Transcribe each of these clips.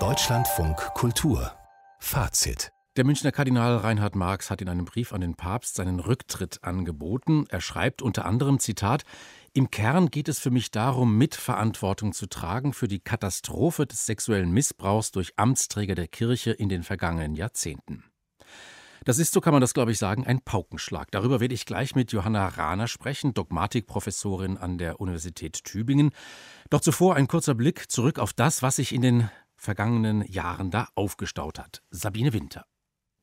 Deutschlandfunk Kultur Fazit der Münchner Kardinal Reinhard Marx hat in einem Brief an den Papst seinen Rücktritt angeboten. Er schreibt unter anderem Zitat Im Kern geht es für mich darum, Mitverantwortung zu tragen für die Katastrophe des sexuellen Missbrauchs durch Amtsträger der Kirche in den vergangenen Jahrzehnten. Das ist, so kann man das glaube ich sagen, ein Paukenschlag. Darüber werde ich gleich mit Johanna Rahner sprechen, Dogmatikprofessorin an der Universität Tübingen. Doch zuvor ein kurzer Blick zurück auf das, was sich in den vergangenen Jahren da aufgestaut hat. Sabine Winter.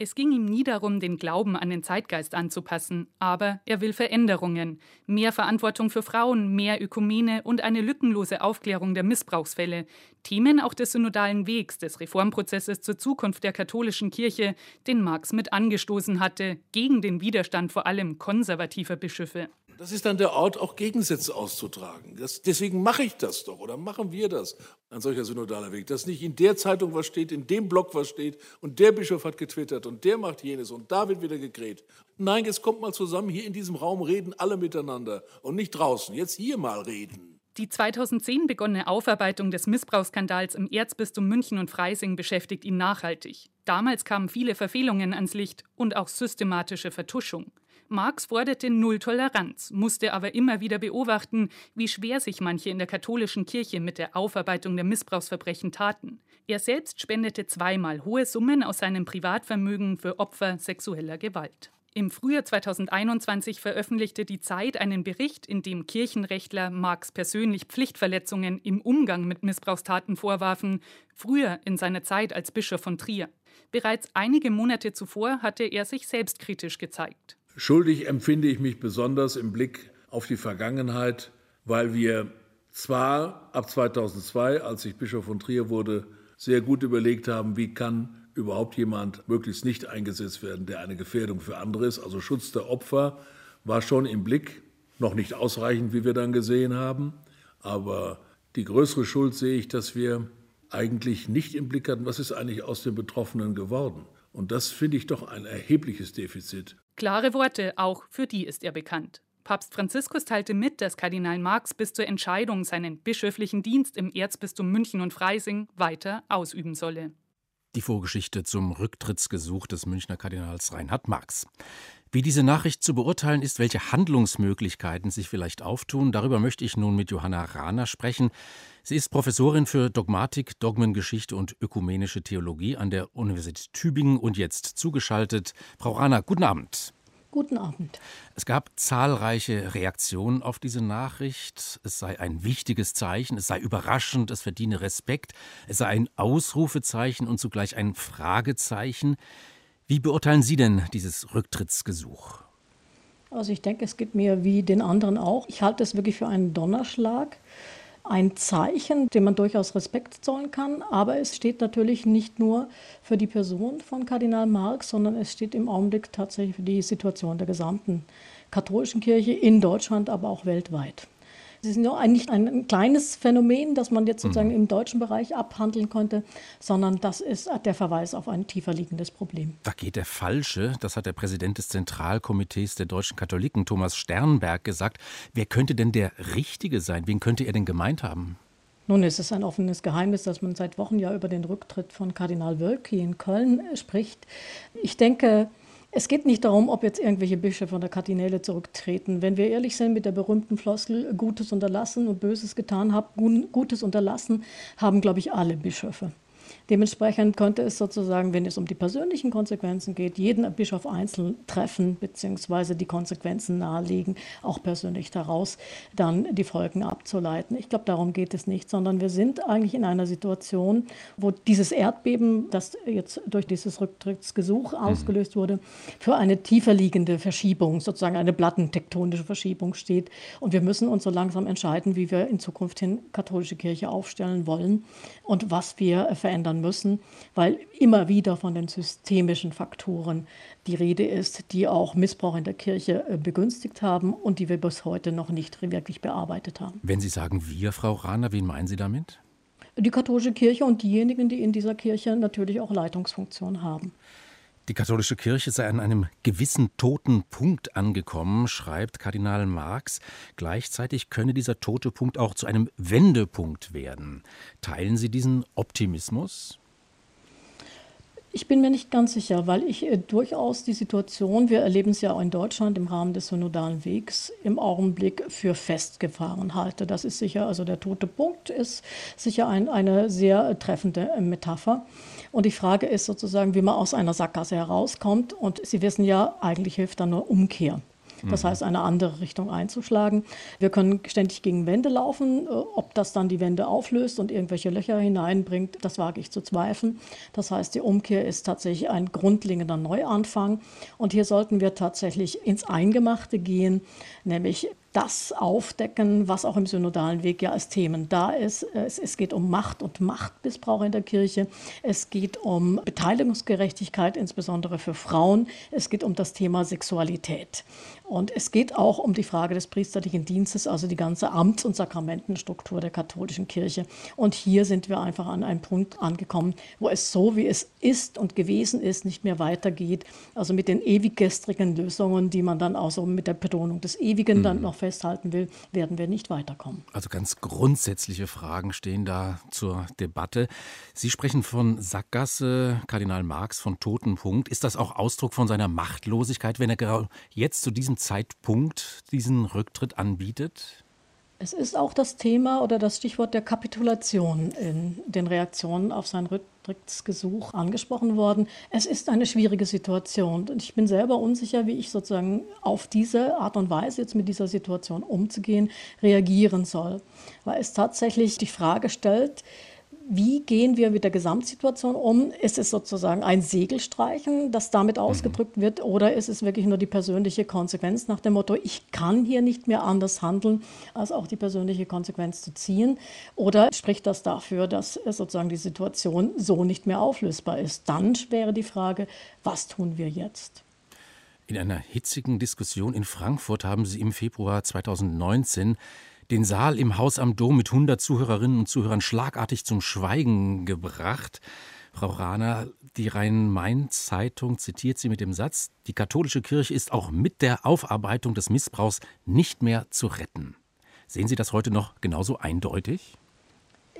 Es ging ihm nie darum, den Glauben an den Zeitgeist anzupassen, aber er will Veränderungen, mehr Verantwortung für Frauen, mehr Ökumene und eine lückenlose Aufklärung der Missbrauchsfälle, Themen auch des synodalen Wegs, des Reformprozesses zur Zukunft der katholischen Kirche, den Marx mit angestoßen hatte, gegen den Widerstand vor allem konservativer Bischöfe. Das ist dann der Ort, auch Gegensätze auszutragen. Das, deswegen mache ich das doch oder machen wir das, ein solcher synodaler Weg. Dass nicht in der Zeitung was steht, in dem Blog was steht und der Bischof hat getwittert und der macht jenes und da wird wieder gekräht. Nein, jetzt kommt mal zusammen, hier in diesem Raum reden alle miteinander und nicht draußen. Jetzt hier mal reden. Die 2010 begonnene Aufarbeitung des Missbrauchsskandals im Erzbistum München und Freising beschäftigt ihn nachhaltig. Damals kamen viele Verfehlungen ans Licht und auch systematische Vertuschung. Marx forderte Null Toleranz, musste aber immer wieder beobachten, wie schwer sich manche in der katholischen Kirche mit der Aufarbeitung der Missbrauchsverbrechen taten. Er selbst spendete zweimal hohe Summen aus seinem Privatvermögen für Opfer sexueller Gewalt. Im Frühjahr 2021 veröffentlichte die Zeit einen Bericht, in dem Kirchenrechtler Marx persönlich Pflichtverletzungen im Umgang mit Missbrauchstaten vorwarfen, früher in seiner Zeit als Bischof von Trier. Bereits einige Monate zuvor hatte er sich selbstkritisch gezeigt. Schuldig empfinde ich mich besonders im Blick auf die Vergangenheit, weil wir zwar ab 2002, als ich Bischof von Trier wurde, sehr gut überlegt haben, wie kann überhaupt jemand möglichst nicht eingesetzt werden, der eine Gefährdung für andere ist. Also Schutz der Opfer war schon im Blick, noch nicht ausreichend, wie wir dann gesehen haben. Aber die größere Schuld sehe ich, dass wir eigentlich nicht im Blick hatten, was ist eigentlich aus den Betroffenen geworden. Und das finde ich doch ein erhebliches Defizit. Klare Worte, auch für die ist er bekannt. Papst Franziskus teilte mit, dass Kardinal Marx bis zur Entscheidung seinen bischöflichen Dienst im Erzbistum München und Freising weiter ausüben solle. Die Vorgeschichte zum Rücktrittsgesuch des Münchner Kardinals Reinhard Marx. Wie diese Nachricht zu beurteilen ist, welche Handlungsmöglichkeiten sich vielleicht auftun, darüber möchte ich nun mit Johanna Rahner sprechen. Sie ist Professorin für Dogmatik, Dogmengeschichte und ökumenische Theologie an der Universität Tübingen und jetzt zugeschaltet. Frau Rahner, guten Abend. Guten Abend. Es gab zahlreiche Reaktionen auf diese Nachricht. Es sei ein wichtiges Zeichen, es sei überraschend, es verdiene Respekt, es sei ein Ausrufezeichen und zugleich ein Fragezeichen. Wie beurteilen Sie denn dieses Rücktrittsgesuch? Also ich denke, es geht mir wie den anderen auch. Ich halte es wirklich für einen Donnerschlag ein Zeichen, dem man durchaus Respekt zollen kann. Aber es steht natürlich nicht nur für die Person von Kardinal Marx, sondern es steht im Augenblick tatsächlich für die Situation der gesamten katholischen Kirche in Deutschland, aber auch weltweit. Es ist nur ein, nicht ein kleines Phänomen, das man jetzt sozusagen mhm. im deutschen Bereich abhandeln konnte, sondern das ist der Verweis auf ein tiefer liegendes Problem. Da geht der Falsche, das hat der Präsident des Zentralkomitees der deutschen Katholiken, Thomas Sternberg, gesagt. Wer könnte denn der Richtige sein? Wen könnte er denn gemeint haben? Nun, es ist ein offenes Geheimnis, dass man seit Wochen ja über den Rücktritt von Kardinal Wölki in Köln spricht. Ich denke, es geht nicht darum, ob jetzt irgendwelche Bischöfe von der Kardinäle zurücktreten. Wenn wir ehrlich sind mit der berühmten Floskel Gutes unterlassen und Böses getan haben, Gutes unterlassen haben, glaube ich, alle Bischöfe. Dementsprechend könnte es sozusagen, wenn es um die persönlichen Konsequenzen geht, jeden Bischof einzeln treffen bzw. die Konsequenzen nahelegen, auch persönlich daraus dann die Folgen abzuleiten. Ich glaube, darum geht es nicht, sondern wir sind eigentlich in einer Situation, wo dieses Erdbeben, das jetzt durch dieses Rücktrittsgesuch mhm. ausgelöst wurde, für eine tiefer liegende Verschiebung, sozusagen eine plattentektonische Verschiebung steht. Und wir müssen uns so langsam entscheiden, wie wir in Zukunft hin katholische Kirche aufstellen wollen und was wir verändern müssen, weil immer wieder von den systemischen Faktoren die Rede ist, die auch Missbrauch in der Kirche äh, begünstigt haben und die wir bis heute noch nicht wirklich bearbeitet haben. Wenn Sie sagen wir, Frau Rahner, wen meinen Sie damit? Die katholische Kirche und diejenigen, die in dieser Kirche natürlich auch Leitungsfunktion haben. Die katholische Kirche sei an einem gewissen toten Punkt angekommen, schreibt Kardinal Marx. Gleichzeitig könne dieser tote Punkt auch zu einem Wendepunkt werden. Teilen Sie diesen Optimismus? Ich bin mir nicht ganz sicher, weil ich äh, durchaus die Situation, wir erleben es ja auch in Deutschland im Rahmen des synodalen Wegs, im Augenblick für festgefahren halte. Das ist sicher, also der tote Punkt ist sicher ein, eine sehr treffende äh, Metapher. Und die Frage ist sozusagen, wie man aus einer Sackgasse herauskommt. Und Sie wissen ja, eigentlich hilft da nur Umkehr. Das heißt, eine andere Richtung einzuschlagen. Wir können ständig gegen Wände laufen. Äh, ob das dann die Wände auflöst und irgendwelche Löcher hineinbringt, das wage ich zu zweifeln. Das heißt, die Umkehr ist tatsächlich ein grundlegender Neuanfang. Und hier sollten wir tatsächlich ins Eingemachte gehen, nämlich das aufdecken, was auch im synodalen Weg ja als Themen da ist. Es, es, geht um Macht und Machtmissbrauch in der Kirche. Es geht um Beteiligungsgerechtigkeit, insbesondere für Frauen. Es geht um das Thema Sexualität. Und es geht auch um die Frage des priesterlichen Dienstes, also die ganze Amts- und Sakramentenstruktur der katholischen Kirche. Und hier sind wir einfach an einem Punkt angekommen, wo es so, wie es ist und gewesen ist, nicht mehr weitergeht. Also mit den ewiggestrigen Lösungen, die man dann auch so mit der Betonung des Ewigen mhm. dann noch festhalten will, werden wir nicht weiterkommen. Also ganz grundsätzliche Fragen stehen da zur Debatte. Sie sprechen von Sackgasse, Kardinal Marx von Totenpunkt. Ist das auch Ausdruck von seiner Machtlosigkeit, wenn er genau jetzt zu diesem Zeitpunkt diesen Rücktritt anbietet? Es ist auch das Thema oder das Stichwort der Kapitulation in den Reaktionen auf sein Rücktrittsgesuch angesprochen worden. Es ist eine schwierige Situation und ich bin selber unsicher, wie ich sozusagen auf diese Art und Weise jetzt mit dieser Situation umzugehen reagieren soll, weil es tatsächlich die Frage stellt, wie gehen wir mit der Gesamtsituation um? Ist es sozusagen ein Segelstreichen, das damit mhm. ausgedrückt wird, oder ist es wirklich nur die persönliche Konsequenz nach dem Motto, ich kann hier nicht mehr anders handeln, als auch die persönliche Konsequenz zu ziehen? Oder spricht das dafür, dass sozusagen die Situation so nicht mehr auflösbar ist? Dann wäre die Frage, was tun wir jetzt? In einer hitzigen Diskussion in Frankfurt haben Sie im Februar 2019 den Saal im Haus am Dom mit 100 Zuhörerinnen und Zuhörern schlagartig zum Schweigen gebracht. Frau Rahner, die Rhein-Main-Zeitung zitiert sie mit dem Satz, die katholische Kirche ist auch mit der Aufarbeitung des Missbrauchs nicht mehr zu retten. Sehen Sie das heute noch genauso eindeutig?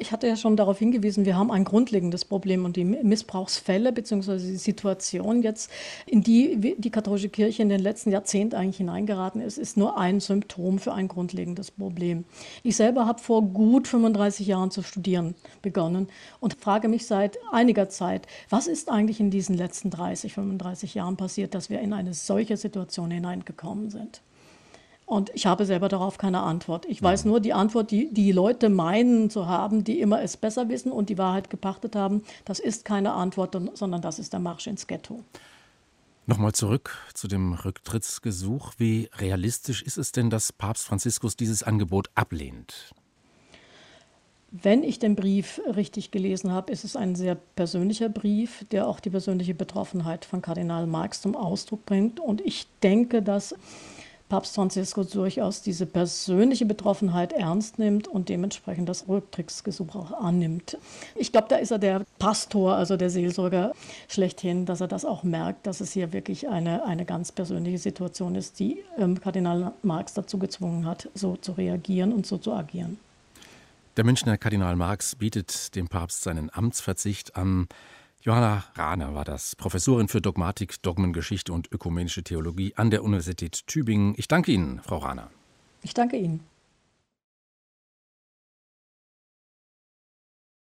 Ich hatte ja schon darauf hingewiesen, wir haben ein grundlegendes Problem und die Missbrauchsfälle bzw. die Situation jetzt, in die die katholische Kirche in den letzten Jahrzehnten eigentlich hineingeraten ist, ist nur ein Symptom für ein grundlegendes Problem. Ich selber habe vor gut 35 Jahren zu studieren begonnen und frage mich seit einiger Zeit, was ist eigentlich in diesen letzten 30, 35 Jahren passiert, dass wir in eine solche Situation hineingekommen sind. Und ich habe selber darauf keine Antwort. Ich weiß nur die Antwort, die die Leute meinen zu haben, die immer es besser wissen und die Wahrheit gepachtet haben. Das ist keine Antwort, sondern das ist der Marsch ins Ghetto. Nochmal zurück zu dem Rücktrittsgesuch. Wie realistisch ist es denn, dass Papst Franziskus dieses Angebot ablehnt? Wenn ich den Brief richtig gelesen habe, ist es ein sehr persönlicher Brief, der auch die persönliche Betroffenheit von Kardinal Marx zum Ausdruck bringt. Und ich denke, dass Papst Franziskus durchaus diese persönliche Betroffenheit ernst nimmt und dementsprechend das Rücktrittsgesuch auch annimmt. Ich glaube, da ist er der Pastor, also der Seelsorger schlechthin, dass er das auch merkt, dass es hier wirklich eine, eine ganz persönliche Situation ist, die ähm, Kardinal Marx dazu gezwungen hat, so zu reagieren und so zu agieren. Der Münchner Kardinal Marx bietet dem Papst seinen Amtsverzicht an. Johanna Rahner war das, Professorin für Dogmatik, Dogmengeschichte und ökumenische Theologie an der Universität Tübingen. Ich danke Ihnen, Frau Rahner. Ich danke Ihnen.